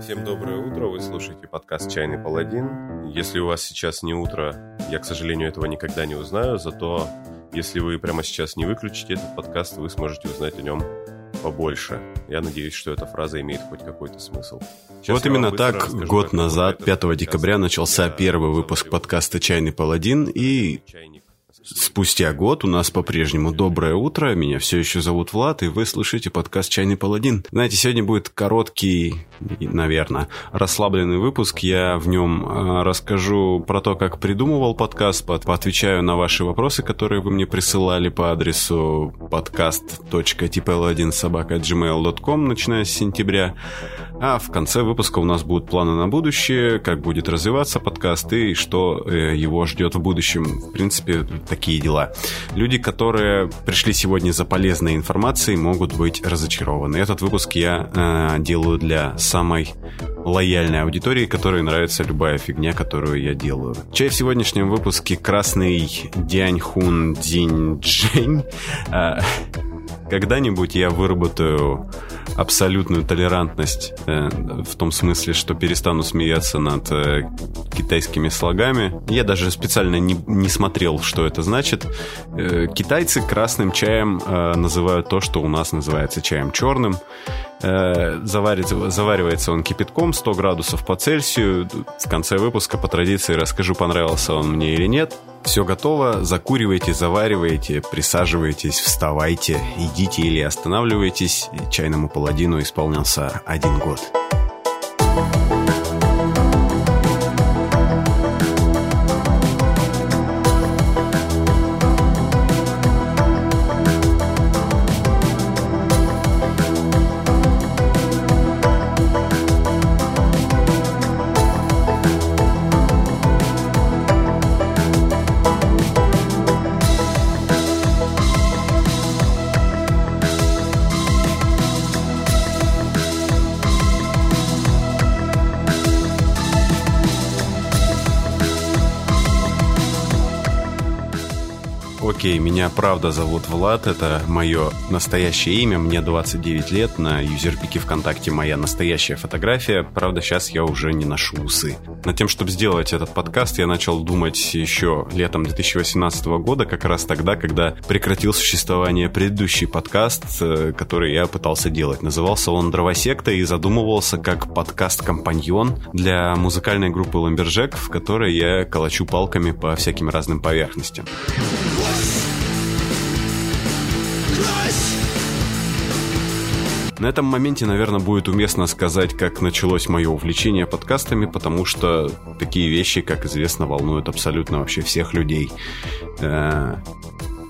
Всем доброе утро, вы слушаете подкаст «Чайный паладин». Если у вас сейчас не утро, я, к сожалению, этого никогда не узнаю, зато если вы прямо сейчас не выключите этот подкаст, вы сможете узнать о нем побольше. Я надеюсь, что эта фраза имеет хоть какой-то смысл. Сейчас вот именно так год назад, 5 декабря, начался первый выпуск подкаста «Чайный паладин», и Спустя год у нас по-прежнему доброе утро, меня все еще зовут Влад, и вы слышите подкаст «Чайный паладин». Знаете, сегодня будет короткий, наверное, расслабленный выпуск. Я в нем э, расскажу про то, как придумывал подкаст, поотвечаю на ваши вопросы, которые вы мне присылали по адресу podcast.tpl1собака.gmail.com, начиная с сентября. А в конце выпуска у нас будут планы на будущее, как будет развиваться подкаст и что э, его ждет в будущем. В принципе, такие дела. Люди, которые пришли сегодня за полезной информацией, могут быть разочарованы. Этот выпуск я э, делаю для самой лояльной аудитории, которой нравится любая фигня, которую я делаю. Чай в сегодняшнем выпуске красный Дянь Хун Динь Джень. Э, когда-нибудь я выработаю абсолютную толерантность э, в том смысле, что перестану смеяться над э, китайскими слогами. Я даже специально не, не смотрел, что это значит. Э, китайцы красным чаем э, называют то, что у нас называется чаем черным. Э, заваривается он кипятком 100 градусов по Цельсию. В конце выпуска по традиции расскажу, понравился он мне или нет. Все готово, закуривайте, заваривайте, присаживайтесь, вставайте, идите или останавливайтесь. Чайному паладину исполнился один год. Окей, меня правда зовут Влад, это мое настоящее имя, мне 29 лет, на юзерпике ВКонтакте моя настоящая фотография, правда сейчас я уже не ношу усы. Над тем, чтобы сделать этот подкаст, я начал думать еще летом 2018 года, как раз тогда, когда прекратил существование предыдущий подкаст, э, который я пытался делать. Назывался он «Дровосекта» и задумывался как подкаст-компаньон для музыкальной группы Ламбержек, в которой я калачу палками по всяким разным поверхностям. На этом моменте, наверное, будет уместно сказать, как началось мое увлечение подкастами, потому что такие вещи, как известно, волнуют абсолютно вообще всех людей. Э,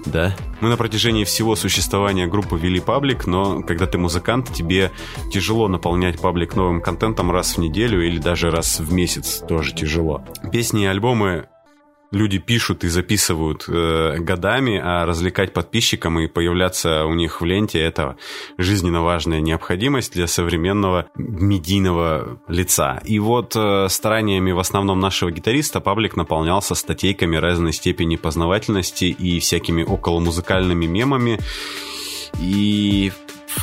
да. Мы на протяжении всего существования группы вели паблик, но когда ты музыкант, тебе тяжело наполнять паблик новым контентом раз в неделю или даже раз в месяц тоже тяжело. Песни и альбомы люди пишут и записывают э, годами, а развлекать подписчикам и появляться у них в ленте это жизненно важная необходимость для современного медийного лица. И вот э, стараниями в основном нашего гитариста паблик наполнялся статейками разной степени познавательности и всякими околомузыкальными мемами. И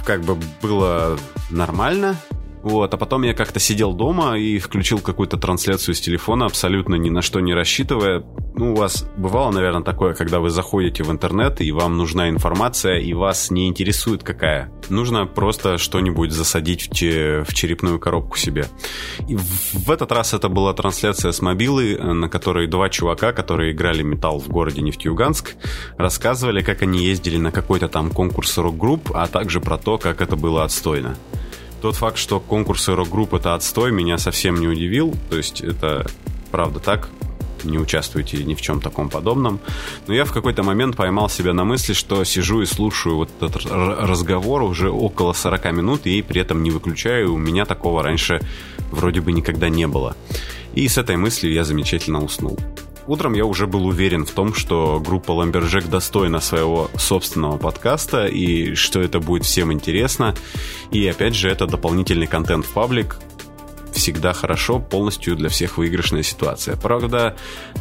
как бы было нормально, вот, а потом я как-то сидел дома и включил какую-то трансляцию с телефона, абсолютно ни на что не рассчитывая. Ну, у вас бывало, наверное, такое, когда вы заходите в интернет, и вам нужна информация, и вас не интересует какая. Нужно просто что-нибудь засадить в, че в черепную коробку себе. И в, в этот раз это была трансляция с мобилы, на которой два чувака, которые играли металл в городе Нефтьюганск, рассказывали, как они ездили на какой-то там конкурс рок-групп, а также про то, как это было отстойно. Тот факт, что конкурсы рок-групп это отстой, меня совсем не удивил. То есть это правда так. Не участвуйте ни в чем таком подобном. Но я в какой-то момент поймал себя на мысли, что сижу и слушаю вот этот разговор уже около 40 минут и при этом не выключаю. У меня такого раньше вроде бы никогда не было. И с этой мыслью я замечательно уснул. Утром я уже был уверен в том, что группа Ламбержек достойна своего собственного подкаста и что это будет всем интересно. И опять же, это дополнительный контент в паблик, всегда хорошо, полностью для всех выигрышная ситуация. Правда,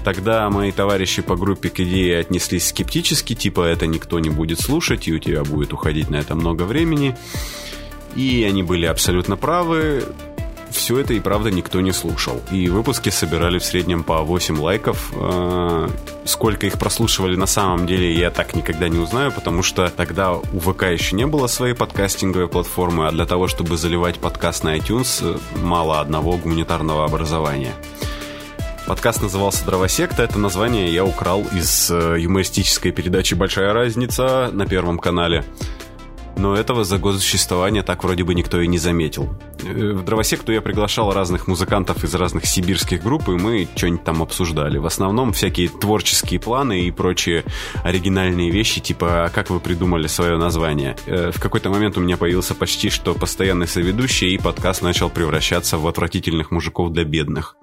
тогда мои товарищи по группе к идее отнеслись скептически, типа это никто не будет слушать, и у тебя будет уходить на это много времени. И они были абсолютно правы. Все это и правда никто не слушал. И выпуски собирали в среднем по 8 лайков. Э, сколько их прослушивали на самом деле, я так никогда не узнаю, потому что тогда у ВК еще не было своей подкастинговой платформы, а для того, чтобы заливать подкаст на iTunes, э, мало одного гуманитарного образования. Подкаст назывался «Дровосекта». Это название я украл из э, юмористической передачи «Большая разница» на Первом канале. Но этого за год существования так вроде бы никто и не заметил. Э, в дровосекту я приглашал разных музыкантов из разных сибирских групп, и мы что-нибудь там обсуждали. В основном всякие творческие планы и прочие оригинальные вещи, типа «А как вы придумали свое название?». Э, в какой-то момент у меня появился почти что постоянный соведущий, и подкаст начал превращаться в отвратительных мужиков для бедных.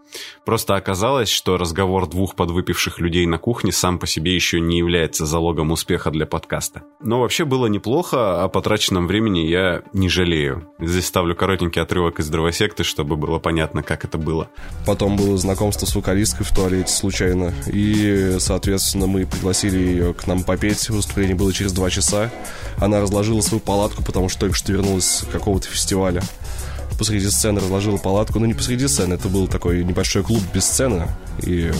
Просто оказалось, что разговор двух подвыпивших людей на кухне сам по себе еще не является залогом успеха для подкаста. Но вообще было неплохо, о потраченном времени я не жалею. Здесь ставлю коротенький отрывок из дровосекты, чтобы было понятно, как это было. Потом было знакомство с вокалисткой в туалете случайно. И, соответственно, мы пригласили ее к нам попеть. Выступление было через два часа. Она разложила свою палатку, потому что только что вернулась с какого-то фестиваля посреди сцены разложила палатку. Ну, не посреди сцены, это был такой небольшой клуб без сцены. И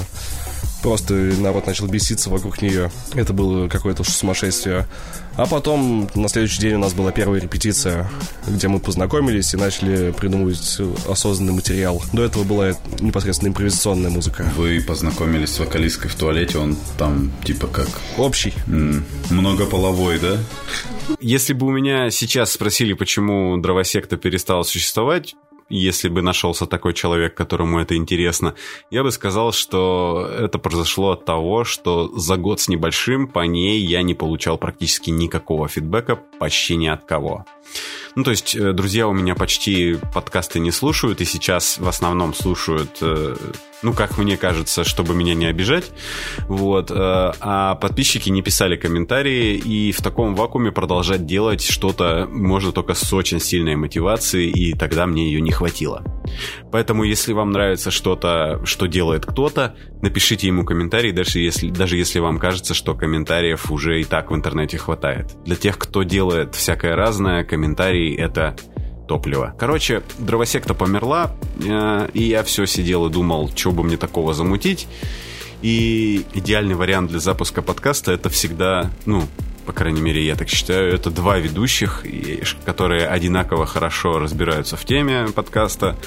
просто народ начал беситься вокруг нее. Это было какое-то сумасшествие. А потом на следующий день у нас была первая репетиция, где мы познакомились и начали придумывать осознанный материал. До этого была непосредственно импровизационная музыка. Вы познакомились с вокалисткой в туалете, он там типа как... Общий. М- многополовой, да? Если бы у меня сейчас спросили, почему дровосекта перестала существовать, если бы нашелся такой человек, которому это интересно, я бы сказал, что это произошло от того, что за год с небольшим по ней я не получал практически никакого фидбэка почти ни от кого. Ну, то есть, э, друзья у меня почти подкасты не слушают, и сейчас в основном слушают, э, ну, как мне кажется, чтобы меня не обижать. Вот. Э, а подписчики не писали комментарии, и в таком вакууме продолжать делать что-то можно только с очень сильной мотивацией, и тогда мне ее не хватило. Поэтому, если вам нравится что-то, что делает кто-то, напишите ему комментарий, даже если, даже если вам кажется, что комментариев уже и так в интернете хватает. Для тех, кто делает всякое разное, комментарии это топливо. Короче, дровосекта померла, э, и я все сидел и думал, что бы мне такого замутить. И идеальный вариант для запуска подкаста это всегда, ну, по крайней мере, я так считаю, это два ведущих, которые одинаково хорошо разбираются в теме подкаста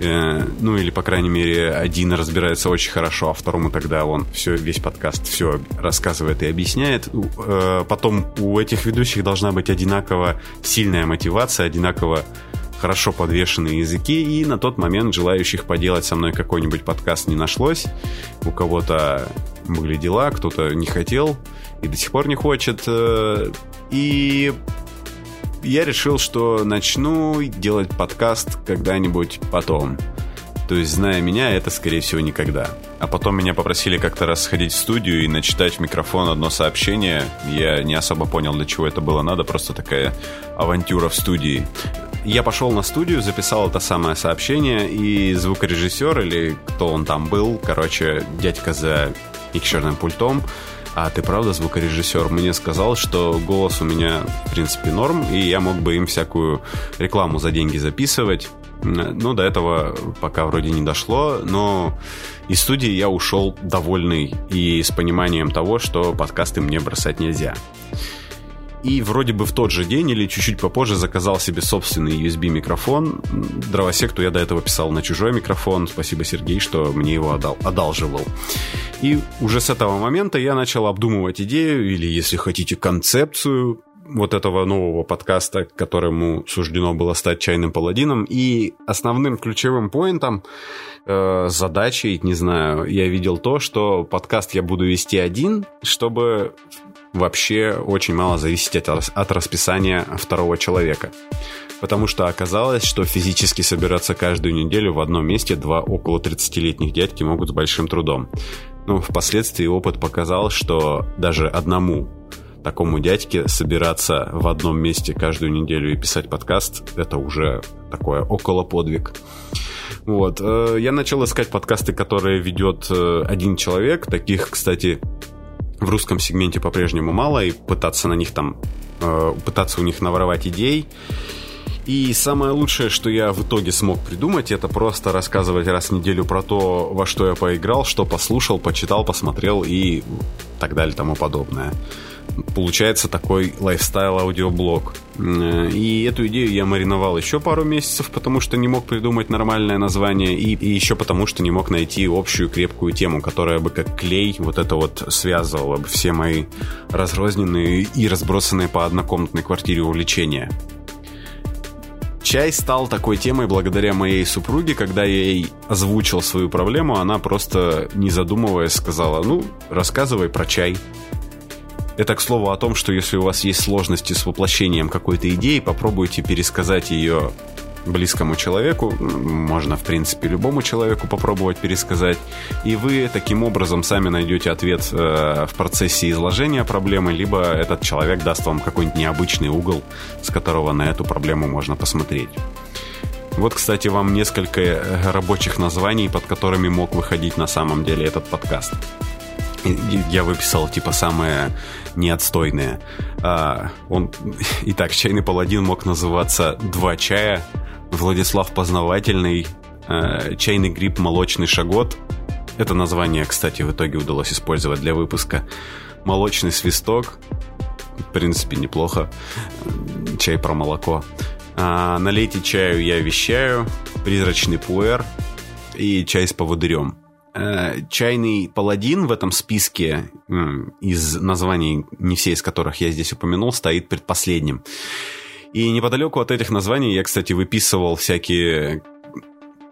Э, ну или, по крайней мере, один разбирается очень хорошо, а второму тогда он все, весь подкаст все рассказывает и объясняет. Э, потом у этих ведущих должна быть одинаково сильная мотивация, одинаково хорошо подвешенные языки, и на тот момент желающих поделать со мной какой-нибудь подкаст не нашлось. У кого-то были дела, кто-то не хотел и до сих пор не хочет. Э, и я решил, что начну делать подкаст когда-нибудь потом. То есть, зная меня, это, скорее всего, никогда. А потом меня попросили как-то раз сходить в студию и начитать в микрофон одно сообщение. Я не особо понял, для чего это было надо, просто такая авантюра в студии. Я пошел на студию, записал это самое сообщение, и звукорежиссер, или кто он там был, короче, дядька за микшерным пультом, а ты правда звукорежиссер? Мне сказал, что голос у меня, в принципе, норм, и я мог бы им всякую рекламу за деньги записывать. Ну, до этого пока вроде не дошло, но из студии я ушел довольный и с пониманием того, что подкасты мне бросать нельзя. И вроде бы в тот же день или чуть-чуть попозже заказал себе собственный USB-микрофон. Дровосекту я до этого писал на чужой микрофон. Спасибо, Сергей, что мне его отдал, одалживал. И уже с этого момента я начал обдумывать идею, или, если хотите, концепцию вот этого нового подкаста, которому суждено было стать чайным паладином. И основным ключевым поинтом, э, задачей, не знаю, я видел то, что подкаст я буду вести один, чтобы вообще очень мало зависеть от, от расписания второго человека. Потому что оказалось, что физически собираться каждую неделю в одном месте два около 30-летних дядьки могут с большим трудом. Но впоследствии опыт показал, что даже одному такому дядьке собираться в одном месте каждую неделю и писать подкаст, это уже такое около подвиг. Вот. Э, я начал искать подкасты, которые ведет э, один человек. Таких, кстати, в русском сегменте по-прежнему мало, и пытаться на них там, э, пытаться у них наворовать идей. И самое лучшее, что я в итоге смог придумать, это просто рассказывать раз в неделю про то, во что я поиграл, что послушал, почитал, посмотрел и так далее тому подобное получается такой лайфстайл-аудиоблог. Э, и эту идею я мариновал еще пару месяцев, потому что не мог придумать нормальное название, и, и еще потому что не мог найти общую крепкую тему, которая бы как клей вот это вот связывала бы все мои разрозненные и разбросанные по однокомнатной квартире увлечения. Чай стал такой темой благодаря моей супруге, когда я ей озвучил свою проблему, она просто, не задумываясь, сказала, ну, рассказывай про чай. Это, к слову, о том, что если у вас есть сложности с воплощением какой-то идеи, попробуйте пересказать ее близкому человеку, можно, в принципе, любому человеку попробовать пересказать, и вы таким образом сами найдете ответ э, в процессе изложения проблемы, либо этот человек даст вам какой-нибудь необычный угол, с которого на эту проблему можно посмотреть. Вот, кстати, вам несколько э, рабочих названий, под которыми мог выходить на самом деле этот подкаст. Я выписал, типа, самое неотстойное. А, он... Итак, чайный паладин мог называться «Два чая», Владислав Познавательный, а, чайный гриб «Молочный шагот». Это название, кстати, в итоге удалось использовать для выпуска. «Молочный свисток», в принципе, неплохо. Чай про молоко. А, налейте чаю, я вещаю. Призрачный пуэр и чай с поводырем. Э, чайный паладин в этом списке из названий, не все из которых я здесь упомянул, стоит предпоследним. И неподалеку от этих названий я, кстати, выписывал всякие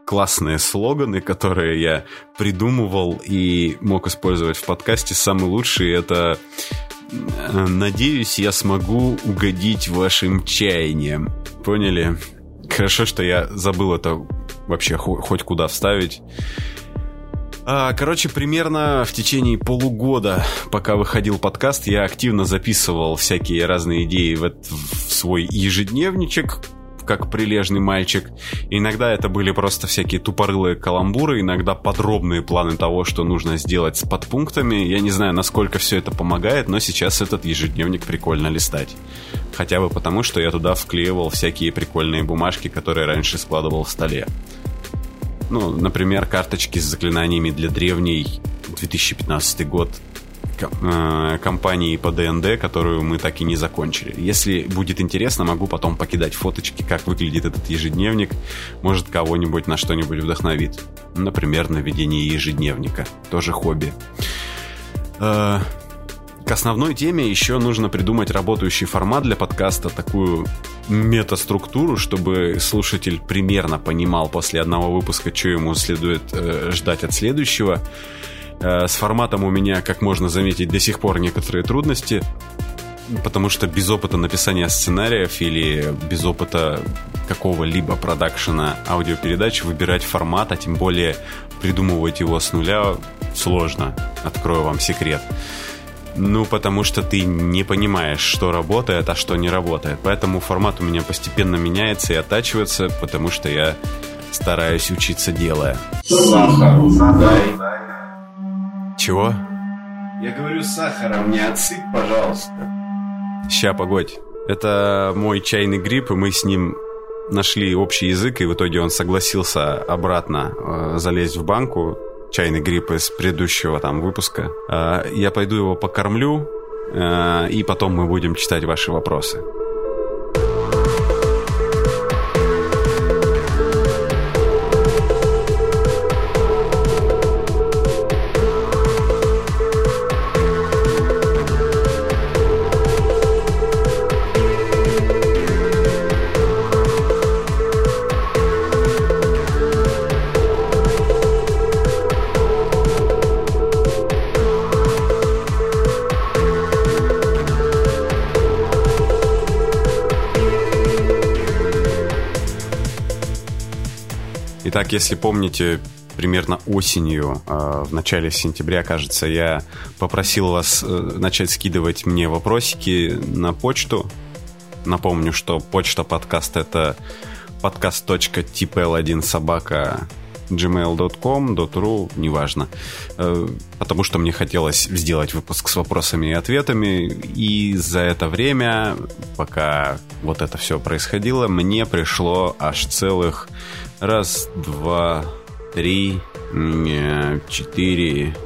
классные слоганы, которые я придумывал и мог использовать в подкасте. Самый лучший это э, «Надеюсь, я смогу угодить вашим чаяниям». Поняли? Хорошо, что я забыл это вообще хоть куда вставить. А, короче, примерно в течение полугода, пока выходил подкаст, я активно записывал всякие разные идеи в, свой ежедневничек, как прилежный мальчик. иногда это были просто всякие тупорылые каламбуры, иногда подробные планы того, что нужно сделать с подпунктами. Я не знаю, насколько все это помогает, но сейчас этот ежедневник прикольно листать. Хотя бы потому, что я туда вклеивал всякие прикольные бумажки, которые раньше складывал в столе. Ну, например, карточки с заклинаниями для древней 2015 год э, компании по ДНД, которую мы так и не закончили. Если будет интересно, могу потом покидать фоточки, как выглядит этот ежедневник. Может, кого-нибудь на что-нибудь вдохновит. Например, на ведение ежедневника. Тоже хобби. К основной теме еще нужно придумать работающий формат для подкаста, такую метаструктуру, чтобы слушатель примерно понимал после одного выпуска, что ему следует э, ждать от следующего. Э, с форматом у меня, как можно заметить, до сих пор некоторые трудности, потому что без опыта написания сценариев или без опыта какого-либо продакшена аудиопередач выбирать формат, а тем более придумывать его с нуля сложно. Открою вам секрет. Ну, потому что ты не понимаешь, что работает, а что не работает. Поэтому формат у меня постепенно меняется и оттачивается, потому что я стараюсь учиться делая. Чего? Я говорю, сахаром не отсыпь, пожалуйста. Ща, погодь. Это мой чайный гриб, и мы с ним нашли общий язык, и в итоге он согласился обратно э, залезть в банку чайный гриб из предыдущего там выпуска. А, я пойду его покормлю, а, и потом мы будем читать ваши вопросы. Итак, если помните, примерно осенью, э, в начале сентября, кажется, я попросил вас э, начать скидывать мне вопросики на почту. Напомню, что почта подкаст это подкаст.tpl1 собака gmail.com, .ru, неважно. Э, потому что мне хотелось сделать выпуск с вопросами и ответами, и за это время, пока вот это все происходило, мне пришло аж целых раз, два, три, четыре,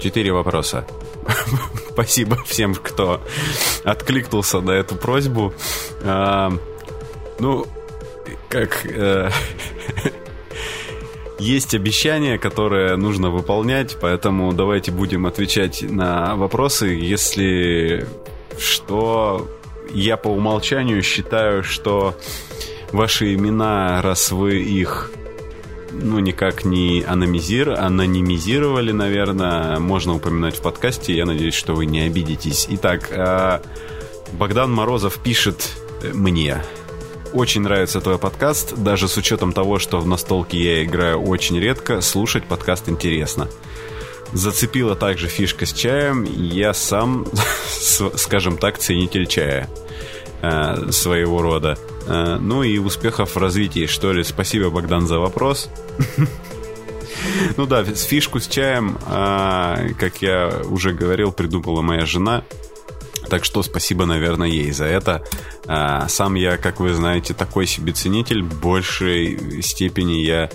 четыре вопроса. Спасибо всем, кто откликнулся на эту просьбу. А, ну, как... Э, есть обещания, которые нужно выполнять, поэтому давайте будем отвечать на вопросы. Если что, я по умолчанию считаю, что ваши имена, раз вы их ну, никак не анонимизир, анонимизировали, наверное, можно упоминать в подкасте. Я надеюсь, что вы не обидитесь. Итак, а, Богдан Морозов пишет мне. Очень нравится твой подкаст, даже с учетом того, что в настолке я играю очень редко, слушать подкаст интересно. Зацепила также фишка с чаем, я сам, скажем так, ценитель чая э, своего рода. Э, ну и успехов в развитии, что ли. Спасибо, Богдан, за вопрос. Ну да, фишку с чаем, а, как я уже говорил, придумала моя жена. Так что спасибо, наверное, ей за это. Сам я, как вы знаете, такой себе ценитель. В большей степени я,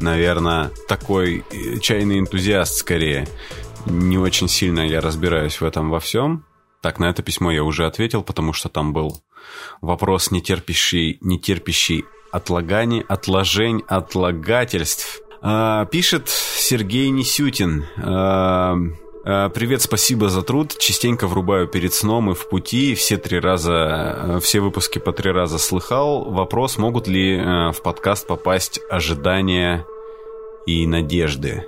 наверное, такой э, чайный энтузиаст скорее. Не очень сильно я разбираюсь в этом во всем. Так, на это письмо я уже ответил, потому что там был вопрос, не терпящий, не терпящий отлаганий, отложень, отлагательств. А, пишет Сергей Несютин. А, а, Привет, спасибо за труд. Частенько врубаю перед сном и в пути. Все три раза, все выпуски по три раза слыхал. Вопрос, могут ли в подкаст попасть ожидания и надежды?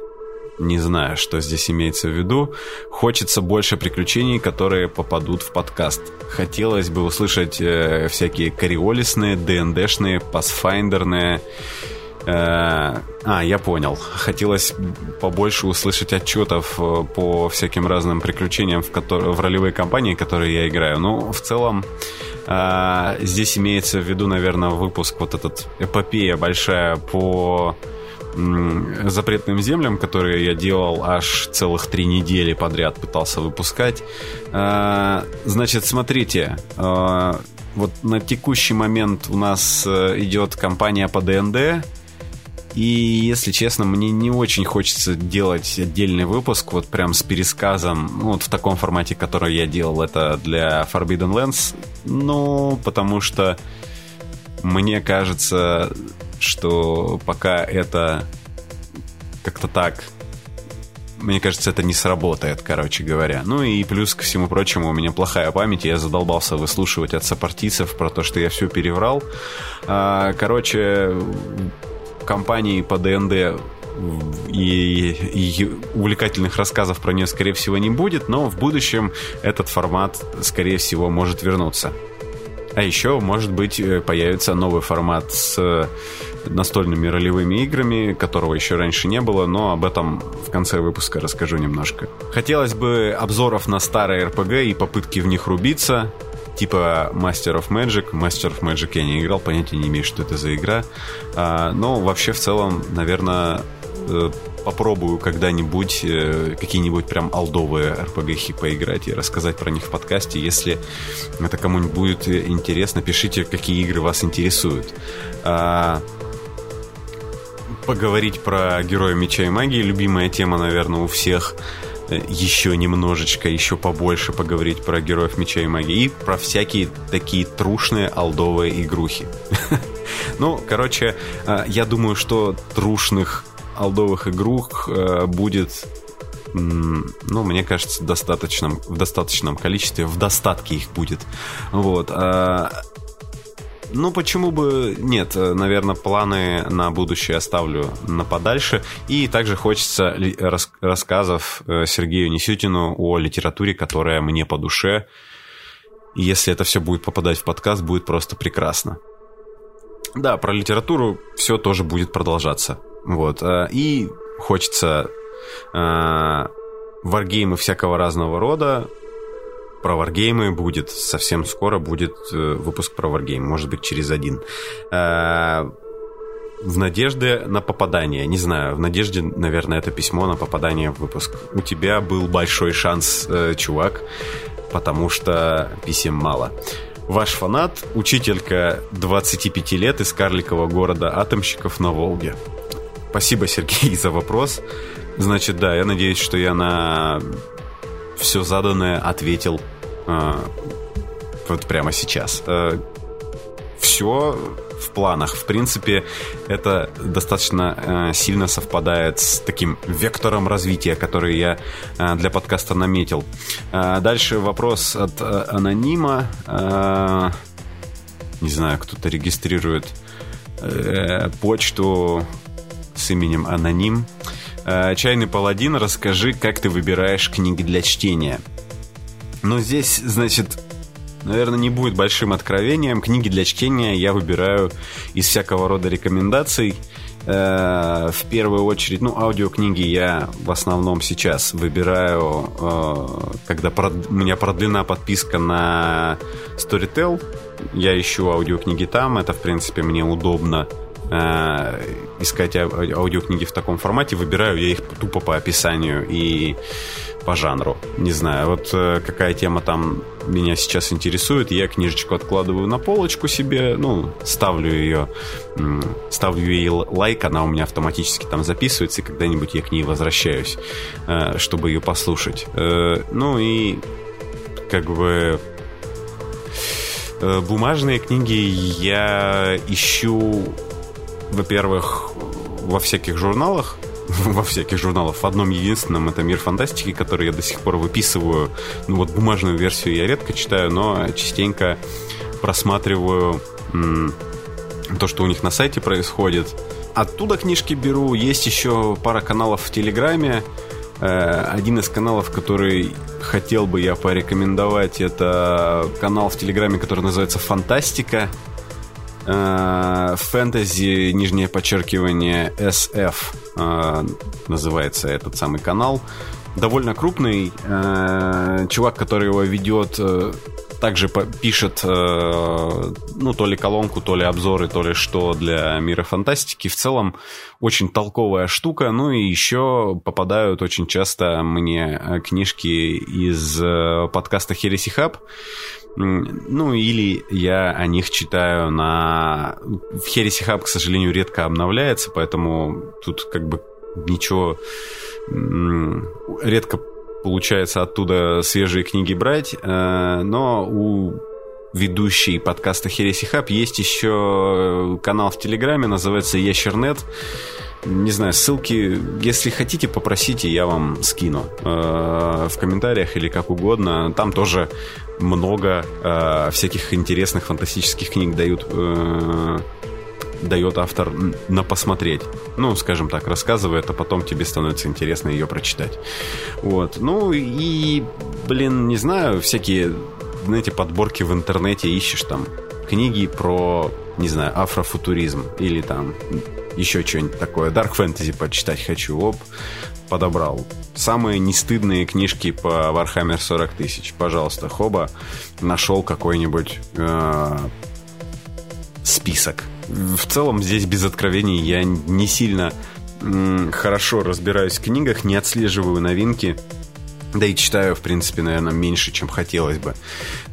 Не знаю, что здесь имеется в виду. Хочется больше приключений, которые попадут в подкаст. Хотелось бы услышать э, всякие кориолисные, ДНДшные, пасфайндерные... Э, а, я понял. Хотелось побольше услышать отчетов э, по всяким разным приключениям в, которые, в ролевой кампании, которые я играю. Ну, в целом, э, здесь имеется в виду, наверное, выпуск вот этот эпопея большая по запретным землям, которые я делал аж целых три недели подряд пытался выпускать. А, значит, смотрите, а, вот на текущий момент у нас э, идет кампания по ДНД, и, если честно, мне не очень хочется делать отдельный выпуск, вот прям с пересказом, ну, вот в таком формате, который я делал, это для Forbidden Lands, ну, потому что мне кажется, что пока это как-то так мне кажется, это не сработает, короче говоря. Ну и плюс ко всему прочему, у меня плохая память, я задолбался выслушивать от сопартийцев про то, что я все переврал. А, короче, компании по ДНД и, и увлекательных рассказов про нее, скорее всего, не будет, но в будущем этот формат, скорее всего, может вернуться. А еще, может быть, э, появится новый формат с э, настольными ролевыми играми, которого еще раньше не было, но об этом в конце выпуска расскажу немножко. Хотелось бы обзоров на старые RPG и попытки в них рубиться, типа Master of Magic. Master of Magic я не играл, понятия не имею, что это за игра. А, но вообще в целом, наверное, попробую когда-нибудь э, какие-нибудь прям алдовые RPG поиграть и рассказать про них в подкасте. Если это кому-нибудь будет интересно, пишите, какие игры вас интересуют. А, поговорить про Героя Меча и Магии, любимая тема, наверное, у всех э, еще немножечко, еще побольше поговорить про героев меча и магии и про всякие такие трушные алдовые игрухи. Ну, короче, э, я думаю, что трушных алдовых игрух э, будет ну, мне кажется, достаточном, в достаточном количестве, в достатке их будет. Вот. А, ну, почему бы нет? Наверное, планы на будущее оставлю на подальше. И также хочется рас рассказов э, Сергею Несютину о литературе, которая мне по душе. Если это все будет попадать в подкаст, будет просто прекрасно. Да, про литературу все тоже будет продолжаться. Вот. Э, и хочется э, варгеймы всякого разного рода. Про варгеймы будет совсем скоро будет э, выпуск про варгейм, может быть через один. в надежде на попадание. Не знаю, в надежде, наверное, это письмо на попадание в выпуск. У тебя был большой шанс, э, чувак, потому что писем мало. Ваш фанат, учителька 25 лет из карликового города Атомщиков на Волге. Спасибо, Сергей, за вопрос. Значит, да, я надеюсь, что я на все заданное ответил э, вот прямо сейчас. Э, все в планах. В принципе, это достаточно э, сильно совпадает с таким вектором развития, который я э, для подкаста наметил. Э, дальше вопрос от э, анонима. Э, не знаю, кто-то регистрирует э, почту с именем Аноним. Э, Чайный паладин, расскажи, как ты выбираешь книги для чтения. Ну, здесь, значит, наверное, не будет большим откровением. Книги для чтения я выбираю из всякого рода рекомендаций. Э, в первую очередь, ну, аудиокниги я в основном сейчас выбираю, э, когда у меня продлена подписка на Storytel. Я ищу аудиокниги там, это, в принципе, мне удобно искать аудиокниги в таком формате. Выбираю я их тупо по описанию и по жанру. Не знаю, вот э, какая тема там меня сейчас интересует, я книжечку откладываю на полочку себе, ну, ставлю ее, ставлю ей лайк, она у меня автоматически там записывается, и когда-нибудь я к ней возвращаюсь, э, чтобы ее послушать. Э, ну и как бы бумажные книги я ищу, во-первых, во всяких журналах, во всяких журналах. В одном единственном это «Мир фантастики», который я до сих пор выписываю. Ну вот бумажную версию я редко читаю, но частенько просматриваю то, что у них на сайте происходит. Оттуда книжки беру. Есть еще пара каналов в Телеграме. Э, один из каналов, который хотел бы я порекомендовать, это канал в Телеграме, который называется «Фантастика». Э, фэнтези, нижнее подчеркивание, SF э, называется этот самый канал. Довольно крупный. Э, чувак, который его ведет, также пишет, ну, то ли колонку, то ли обзоры, то ли что для мира фантастики. В целом, очень толковая штука. Ну и еще попадают очень часто мне книжки из подкаста Хереси Хаб. Ну, или я о них читаю на... В Хереси Хаб, к сожалению, редко обновляется, поэтому тут как бы ничего... Редко получается оттуда свежие книги брать, э, но у ведущий подкаста Хереси Хаб есть еще канал в Телеграме, называется Ящернет. Не знаю, ссылки, если хотите, попросите, я вам скину э, в комментариях или как угодно. Там тоже много э, всяких интересных фантастических книг дают э, дает автор на посмотреть. Ну, скажем так, рассказывает, а потом тебе становится интересно ее прочитать. Вот. Ну и, блин, не знаю, всякие, знаете, подборки в интернете ищешь там книги про, не знаю, афрофутуризм или там еще что-нибудь такое. Dark Fantasy почитать хочу. Оп, подобрал. Самые нестыдные книжки по Warhammer 40 тысяч. Пожалуйста, хоба, нашел какой-нибудь э, список. В целом здесь без откровений я не сильно хорошо разбираюсь в книгах, не отслеживаю новинки. Да и читаю, в принципе, наверное, меньше, чем хотелось бы.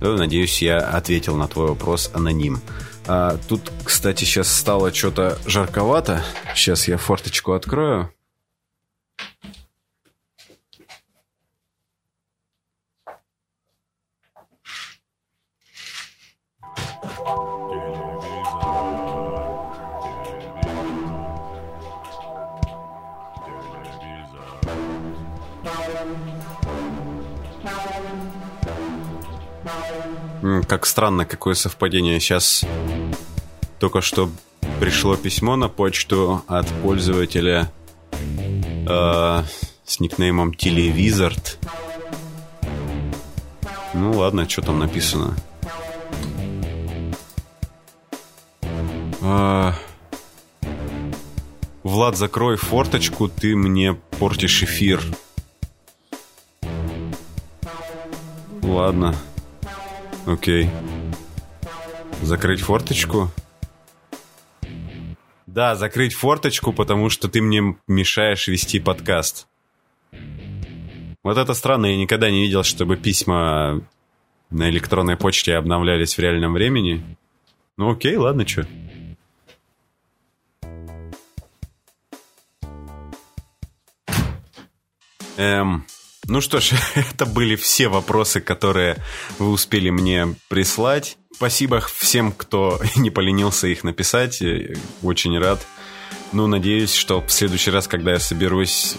Ну, надеюсь, я ответил на твой вопрос аноним. А, тут, кстати, сейчас стало что-то жарковато. Сейчас я форточку открою. Как странно, какое совпадение. Сейчас только что пришло письмо на почту от пользователя э, с никнеймом Телевизард. Ну ладно, что там написано. Э, Влад, закрой форточку, ты мне портишь эфир. Ладно. Окей. Закрыть форточку? Да, закрыть форточку, потому что ты мне мешаешь вести подкаст. Вот это странно, я никогда не видел, чтобы письма на электронной почте обновлялись в реальном времени. Ну окей, ладно, что. Эм, ну что ж, это были все вопросы, которые вы успели мне прислать. Спасибо всем, кто не поленился их написать. Очень рад. Ну, надеюсь, что в следующий раз, когда я соберусь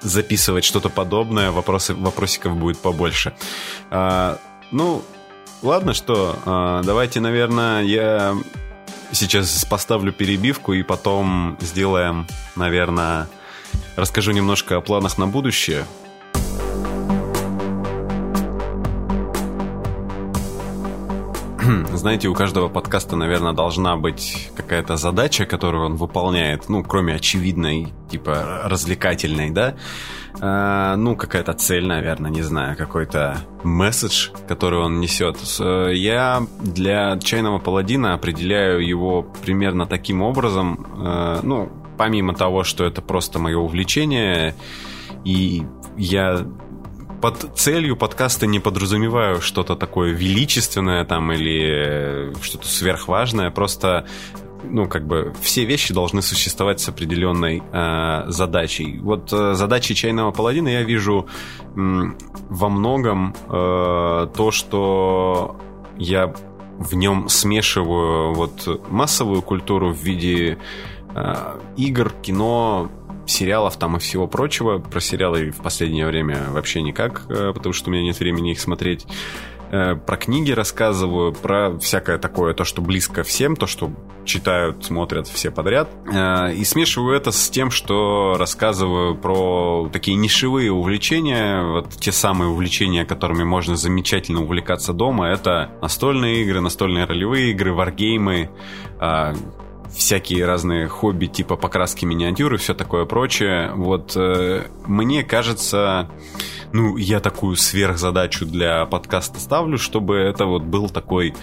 записывать что-то подобное, вопросы, вопросиков будет побольше. А, ну, ладно, что, а, давайте, наверное, я сейчас поставлю перебивку и потом сделаем, наверное, расскажу немножко о планах на будущее. знаете, у каждого подкаста, наверное, должна быть какая-то задача, которую он выполняет, ну, кроме очевидной, типа, развлекательной, да? А, ну, какая-то цель, наверное, не знаю, какой-то месседж, который он несет. Я для чайного паладина определяю его примерно таким образом, э, ну, помимо того, что это просто мое увлечение, и я под целью подкаста не подразумеваю что-то такое величественное там или что-то сверхважное, просто ну, как бы все вещи должны существовать с определенной э, задачей. Вот э, задачей чайного паладина я вижу э, во многом э, то, что я в нем смешиваю вот массовую культуру в виде э, игр, кино, сериалов там и всего прочего. Про сериалы в последнее время вообще никак, э, потому что у меня нет времени их смотреть. Э, про книги рассказываю, про всякое такое, то, что близко всем, то, что читают, смотрят все подряд. Э, и смешиваю это с тем, что рассказываю про такие нишевые увлечения, вот те самые увлечения, которыми можно замечательно увлекаться дома. Это настольные игры, настольные ролевые игры, варгеймы, всякие разные хобби типа покраски миниатюры, все такое прочее. Вот э, мне кажется, ну, я такую сверхзадачу для подкаста ставлю, чтобы это вот был такой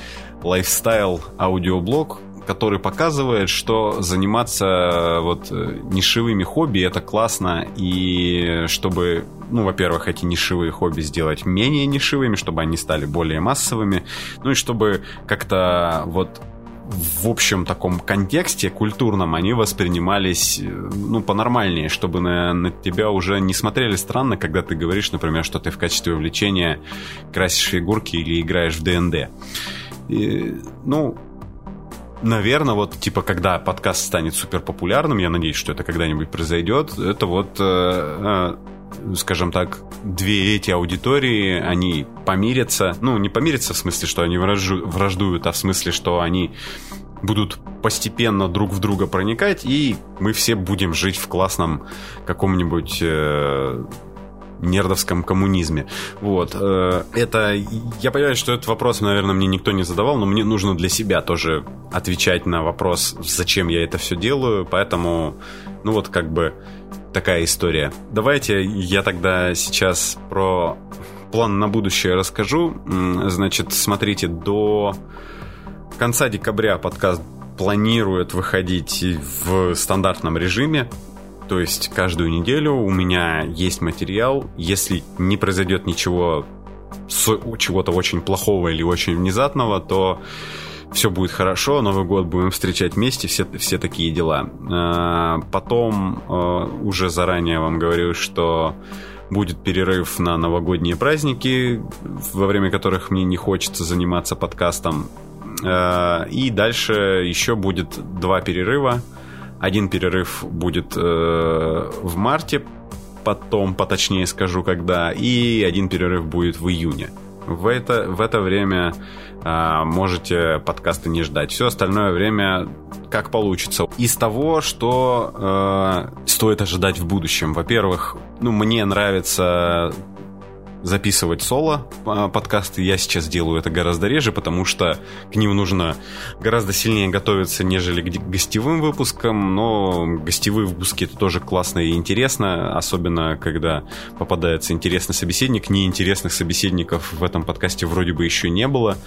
лайфстайл аудиоблог, который показывает, что заниматься э, вот э, нишевыми хобби это классно, и чтобы, ну, во-первых, эти нишевые хобби сделать менее нишевыми, чтобы они стали более массовыми, ну и чтобы как-то вот в общем таком контексте культурном они воспринимались, э, ну, понормальнее, чтобы на, на тебя уже не смотрели странно, когда ты говоришь, например, что ты в качестве увлечения красишь фигурки или играешь в ДНД. Ну, наверное, вот, типа, когда подкаст станет супер популярным, я надеюсь, что это когда-нибудь произойдет, это вот э, э скажем так, две эти аудитории, они помирятся. Ну, не помирятся в смысле, что они вражду, враждуют, а в смысле, что они будут постепенно друг в друга проникать, и мы все будем жить в классном каком-нибудь э, нердовском коммунизме. Вот. Э, это... Я понимаю, что этот вопрос, наверное, мне никто не задавал, но мне нужно для себя тоже отвечать на вопрос, зачем я это все делаю, поэтому, ну вот как бы такая история. Давайте я тогда сейчас про план на будущее расскажу. Значит, смотрите, до конца декабря подкаст планирует выходить в стандартном режиме. То есть каждую неделю у меня есть материал. Если не произойдет ничего чего-то очень плохого или очень внезапного, то все будет хорошо, Новый год будем встречать вместе, все, все такие дела. А, потом а, уже заранее вам говорю, что будет перерыв на новогодние праздники, во время которых мне не хочется заниматься подкастом. А, и дальше еще будет два перерыва. Один перерыв будет э, в марте, потом поточнее скажу когда, и один перерыв будет в июне. В это, в это время а, можете подкасты не ждать. Все остальное время как получится. Из того, что э, стоит ожидать в будущем. Во-первых, ну, мне нравится записывать соло а, подкасты. Я сейчас делаю это гораздо реже, потому что к ним нужно гораздо сильнее готовиться, нежели к гостевым выпускам. Но гостевые выпуски это тоже классно и интересно, особенно когда попадается интересный собеседник. Неинтересных собеседников в этом подкасте вроде бы еще не было.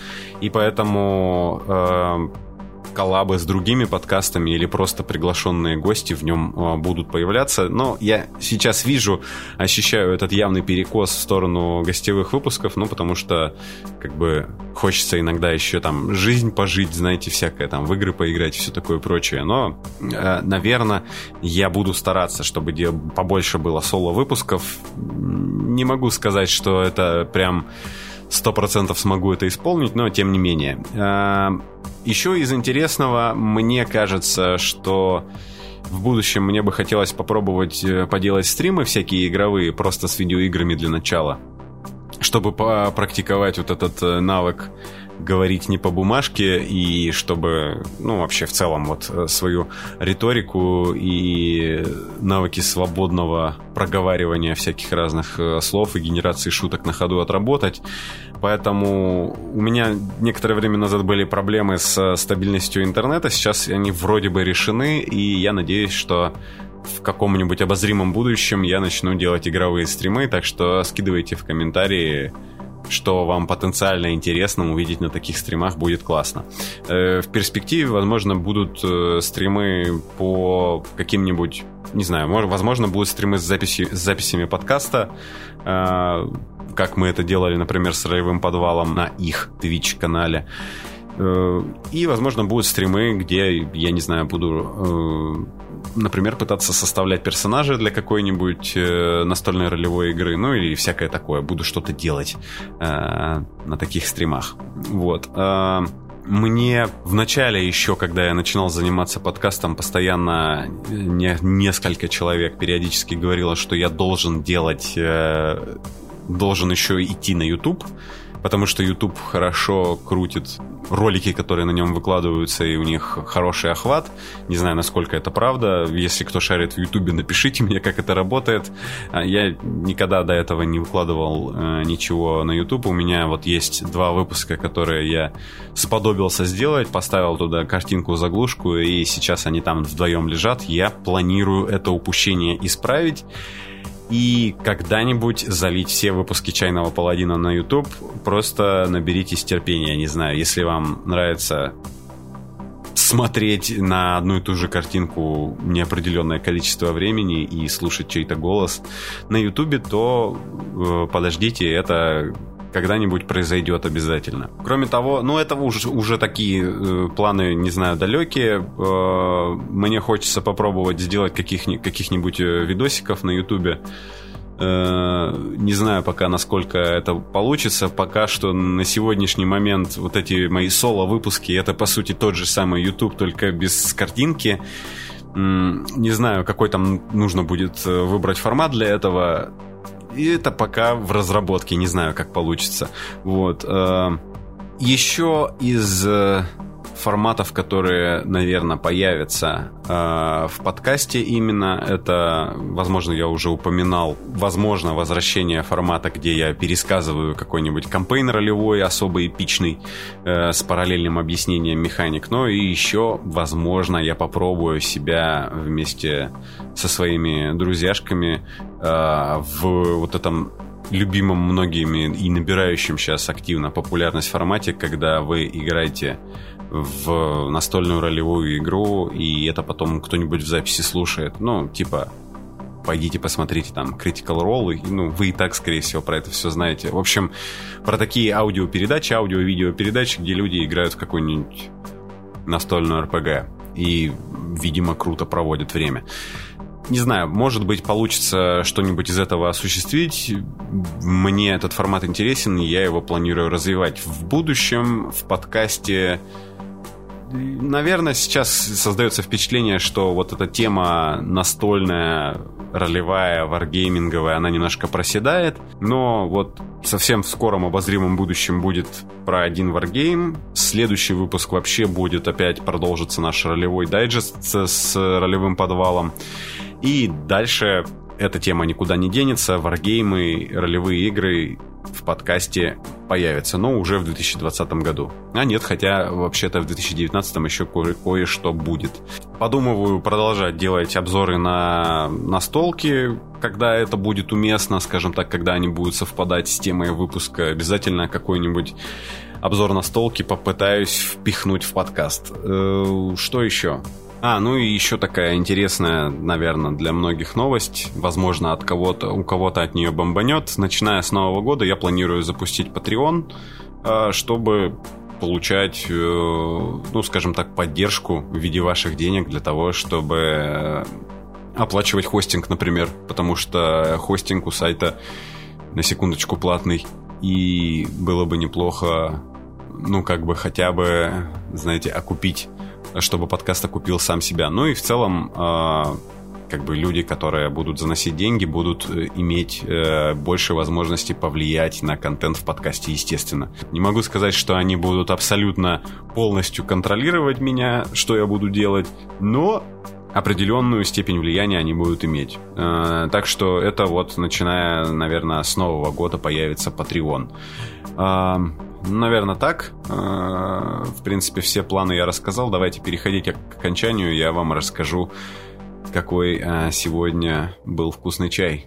И поэтому э, коллабы с другими подкастами или просто приглашенные гости в нем а, будут появляться. Но я сейчас вижу, ощущаю этот явный перекос в сторону гостевых выпусков, ну, потому что, как бы, хочется иногда еще там жизнь пожить, знаете, всякое, там, в игры поиграть и все такое прочее. Но, э, наверное, я буду стараться, чтобы побольше было соло-выпусков. Не могу сказать, что это прям сто процентов смогу это исполнить, но тем не менее. А, Еще из интересного, мне кажется, что в будущем мне бы хотелось попробовать э, поделать стримы всякие игровые, просто с видеоиграми для начала, чтобы попрактиковать вот этот э, навык говорить не по бумажке и чтобы, ну, вообще в целом вот э, свою риторику и навыки свободного проговаривания всяких разных э, слов и генерации шуток на ходу отработать. Поэтому у меня некоторое время назад были проблемы с стабильностью интернета, сейчас они вроде бы решены, и я надеюсь, что в каком-нибудь обозримом будущем я начну делать игровые стримы, так что скидывайте в комментарии что вам потенциально интересно увидеть на таких стримах, будет классно. Э, в перспективе, возможно, будут э, стримы по каким-нибудь, не знаю, возможно, будут стримы с, записи, с записями подкаста, э, как мы это делали, например, с ролевым подвалом на их Twitch-канале. И, возможно, будут стримы, где, я не знаю, буду например, пытаться составлять персонажа для какой-нибудь э, настольной ролевой игры, ну или всякое такое. Буду что-то делать э, на таких стримах. Вот. Э, мне в начале еще, когда я начинал заниматься подкастом, постоянно не, несколько человек периодически говорило, что я должен делать, э, должен еще идти на YouTube потому что YouTube хорошо крутит ролики, которые на нем выкладываются, и у них хороший охват. Не знаю, насколько это правда. Если кто шарит в YouTube, напишите мне, как это работает. А, я никогда до этого не выкладывал э, ничего на YouTube. У меня вот есть два выпуска, которые я сподобился сделать, поставил туда картинку-заглушку, и сейчас они там вдвоем лежат. Я планирую это упущение исправить и когда-нибудь залить все выпуски «Чайного паладина» на YouTube. Просто наберитесь терпения, не знаю, если вам нравится смотреть на одну и ту же картинку неопределенное количество времени и слушать чей-то голос на Ютубе, то э, подождите, это когда-нибудь произойдет обязательно. Кроме того, ну это уже, уже такие э, планы, не знаю, далекие. Э, мне хочется попробовать сделать каких, каких-нибудь э, видосиков на ютубе. Э, не знаю пока, насколько это получится. Пока что на сегодняшний момент вот эти мои соло-выпуски, это по сути тот же самый YouTube, только без картинки. Не знаю, какой там нужно будет э, выбрать формат для этого и это пока в разработке, не знаю, как получится. Вот. Э, Еще из э, форматов, которые, наверное, появятся э, в подкасте именно. Это, возможно, я уже упоминал, возможно, возвращение формата, где я пересказываю какой-нибудь кампейн ролевой, особо эпичный, э, с параллельным объяснением механик. Но и еще, возможно, я попробую себя вместе со своими друзьяшками э, в вот этом любимом многими и набирающим сейчас активно популярность формате, когда вы играете в настольную ролевую игру, и это потом кто-нибудь в записи слушает. Ну, типа, пойдите посмотрите там Critical Role, и, ну, вы и так, скорее всего, про это все знаете. В общем, про такие аудиопередачи, аудио-видеопередачи, где люди играют в какую-нибудь настольную РПГ и, видимо, круто проводят время. Не знаю, может быть, получится что-нибудь из этого осуществить. Мне этот формат интересен, и я его планирую развивать в будущем. В подкасте наверное, сейчас создается впечатление, что вот эта тема настольная, ролевая, варгейминговая, она немножко проседает. Но вот совсем в скором обозримом будущем будет про один варгейм. Следующий выпуск вообще будет опять продолжится наш ролевой дайджест с ролевым подвалом. И дальше эта тема никуда не денется. Варгеймы, ролевые игры в подкасте появится, но уже в 2020 году. А нет, хотя вообще-то в 2019 еще ко- кое-что будет. Подумываю продолжать делать обзоры на настолки, когда это будет уместно, скажем так, когда они будут совпадать с темой выпуска, обязательно какой-нибудь обзор на столки попытаюсь впихнуть в подкаст. Э, что еще? А, ну и еще такая интересная, наверное, для многих новость. Возможно, от кого-то, у кого-то от нее бомбанет. Начиная с Нового года я планирую запустить Patreon, э, чтобы получать, э, ну, скажем так, поддержку в виде ваших денег для того, чтобы оплачивать хостинг, например, потому что хостинг у сайта на секундочку платный. И было бы неплохо, ну, как бы хотя бы, знаете, окупить чтобы подкаст окупил сам себя. Ну и в целом а, как бы люди, которые будут заносить деньги, будут э, иметь э, больше возможностей повлиять на контент в подкасте, естественно. Не могу сказать, что они будут абсолютно полностью контролировать меня, что я буду делать, но определенную степень влияния они будут иметь. Э, так что это вот, начиная, наверное, с нового года появится Patreon. Наверное, так. Э, в принципе, все планы я рассказал. Давайте переходить к окончанию. Я вам расскажу, какой э, сегодня был вкусный чай.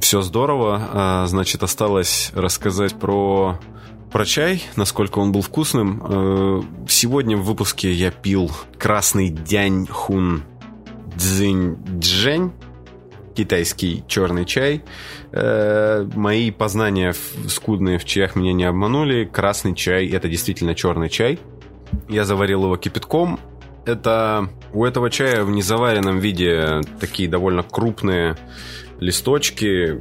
Все здорово. А, значит, осталось рассказать про про чай, насколько он был вкусным. Э, сегодня в выпуске я пил красный дянь хун дзинь джень китайский черный чай. Э, мои познания скудные в чаях меня не обманули. Красный чай это действительно черный чай. Я заварил его кипятком. Это у этого чая в незаваренном виде такие довольно крупные листочки,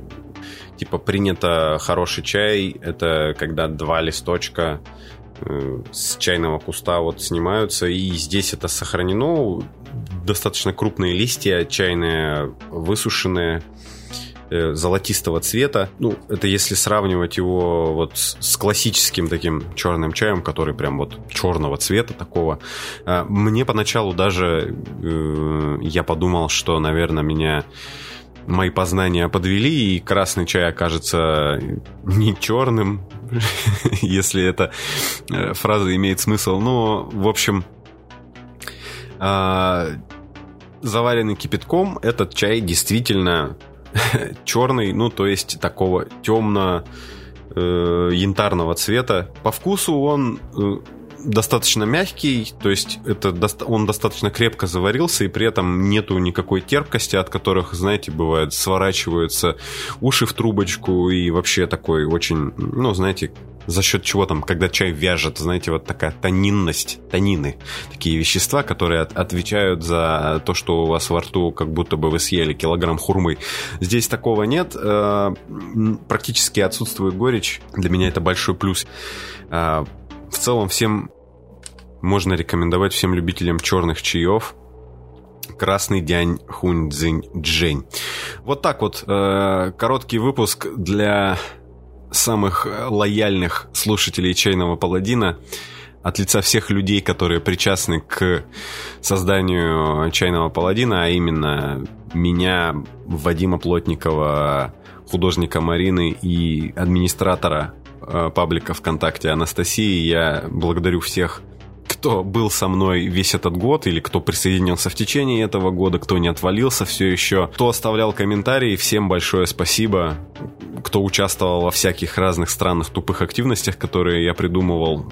типа принято хороший чай, это когда два листочка э, с чайного куста вот снимаются, и здесь это сохранено. Достаточно крупные листья чайные, высушенные, э, золотистого цвета. Ну, это если сравнивать его вот с классическим таким черным чаем, который прям вот черного цвета такого. А, мне поначалу даже э, я подумал, что, наверное, меня мои познания подвели, и красный чай окажется не черным, если эта э, фраза имеет смысл. Но, в общем, а, заваренный кипятком, этот чай действительно черный, ну, то есть такого темно э, янтарного цвета. По вкусу он э, достаточно мягкий, то есть это он достаточно крепко заварился, и при этом нету никакой терпкости, от которых, знаете, бывает, сворачиваются уши в трубочку, и вообще такой очень, ну, знаете, за счет чего там, когда чай вяжет, знаете, вот такая тонинность, тонины, такие вещества, которые от, отвечают за то, что у вас во рту, как будто бы вы съели килограмм хурмы. Здесь такого нет, э, практически отсутствует горечь, для меня это большой плюс. Э, в целом всем можно рекомендовать всем любителям черных чаев Красный Дянь Хунь Цзинь Джень. Вот так вот, э, короткий выпуск для самых лояльных слушателей Чайного Паладина от лица всех людей, которые причастны к созданию Чайного Паладина, а именно меня, Вадима Плотникова, художника Марины и администратора Э, паблика ВКонтакте Анастасии. Я благодарю всех, кто был со мной весь этот год или кто присоединился в течение этого года, кто не отвалился все еще, кто оставлял комментарии. Всем большое спасибо, кто участвовал во всяких разных странных тупых активностях, которые я придумывал.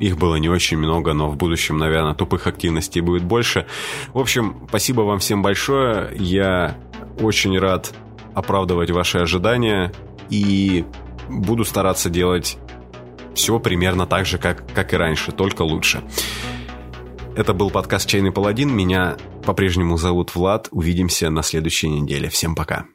Их было не очень много, но в будущем, наверное, тупых активностей будет больше. В общем, спасибо вам всем большое. Я очень рад оправдывать ваши ожидания. И буду стараться делать все примерно так же, как, как и раньше, только лучше. Это был подкаст «Чайный паладин». Меня по-прежнему зовут Влад. Увидимся на следующей неделе. Всем пока.